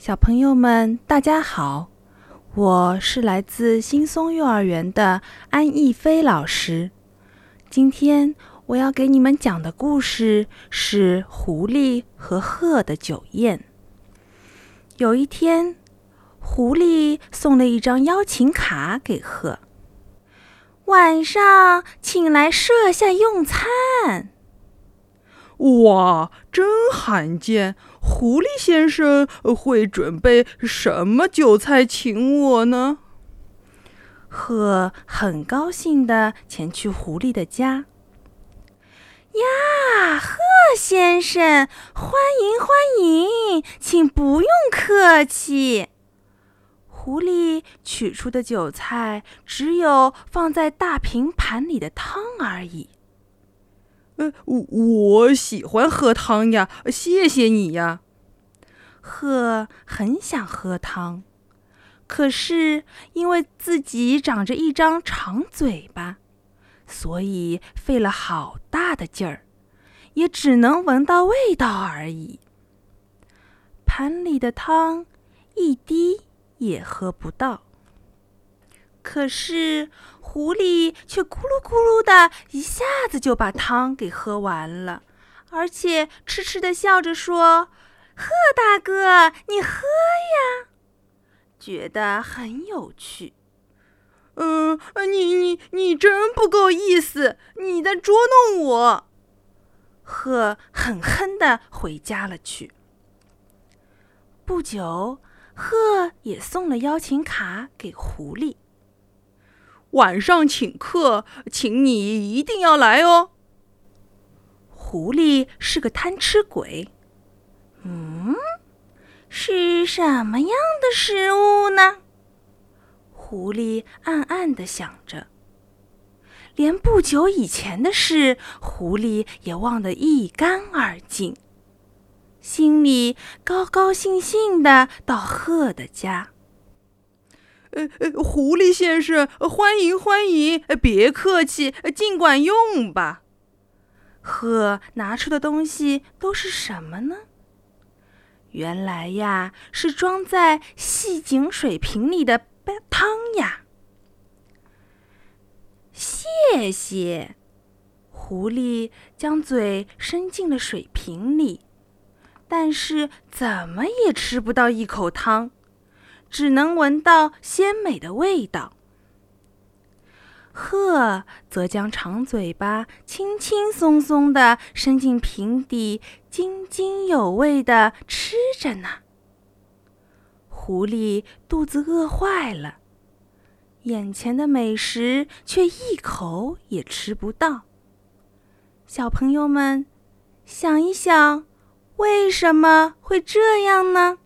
小朋友们，大家好！我是来自新松幼儿园的安逸飞老师。今天我要给你们讲的故事是狐狸和鹤的酒宴。有一天，狐狸送了一张邀请卡给鹤，晚上请来设下用餐。哇，真罕见！狐狸先生会准备什么酒菜请我呢？鹤很高兴地前去狐狸的家。呀，鹤先生，欢迎欢迎，请不用客气。狐狸取出的酒菜只有放在大平盘里的汤而已。呃，我喜欢喝汤呀，谢谢你呀。鹤很想喝汤，可是因为自己长着一张长嘴巴，所以费了好大的劲儿，也只能闻到味道而已。盘里的汤一滴也喝不到。可是狐狸却咕噜咕噜的一下子就把汤给喝完了，而且痴痴的笑着说：“鹤大哥，你喝呀，觉得很有趣。”“嗯，你你你真不够意思，你在捉弄我。”鹤狠狠的回家了去。不久，鹤也送了邀请卡给狐狸。晚上请客，请你一定要来哦。狐狸是个贪吃鬼，嗯，是什么样的食物呢？狐狸暗暗的想着，连不久以前的事，狐狸也忘得一干二净，心里高高兴兴的到鹤的家。呃呃，狐狸先生，欢迎欢迎，别客气，尽管用吧。鹤拿出的东西都是什么呢？原来呀，是装在细井水瓶里的汤呀。谢谢。狐狸将嘴伸进了水瓶里，但是怎么也吃不到一口汤。只能闻到鲜美的味道。鹤则将长嘴巴轻轻松松地伸进瓶底，津津有味地吃着呢。狐狸肚子饿坏了，眼前的美食却一口也吃不到。小朋友们，想一想，为什么会这样呢？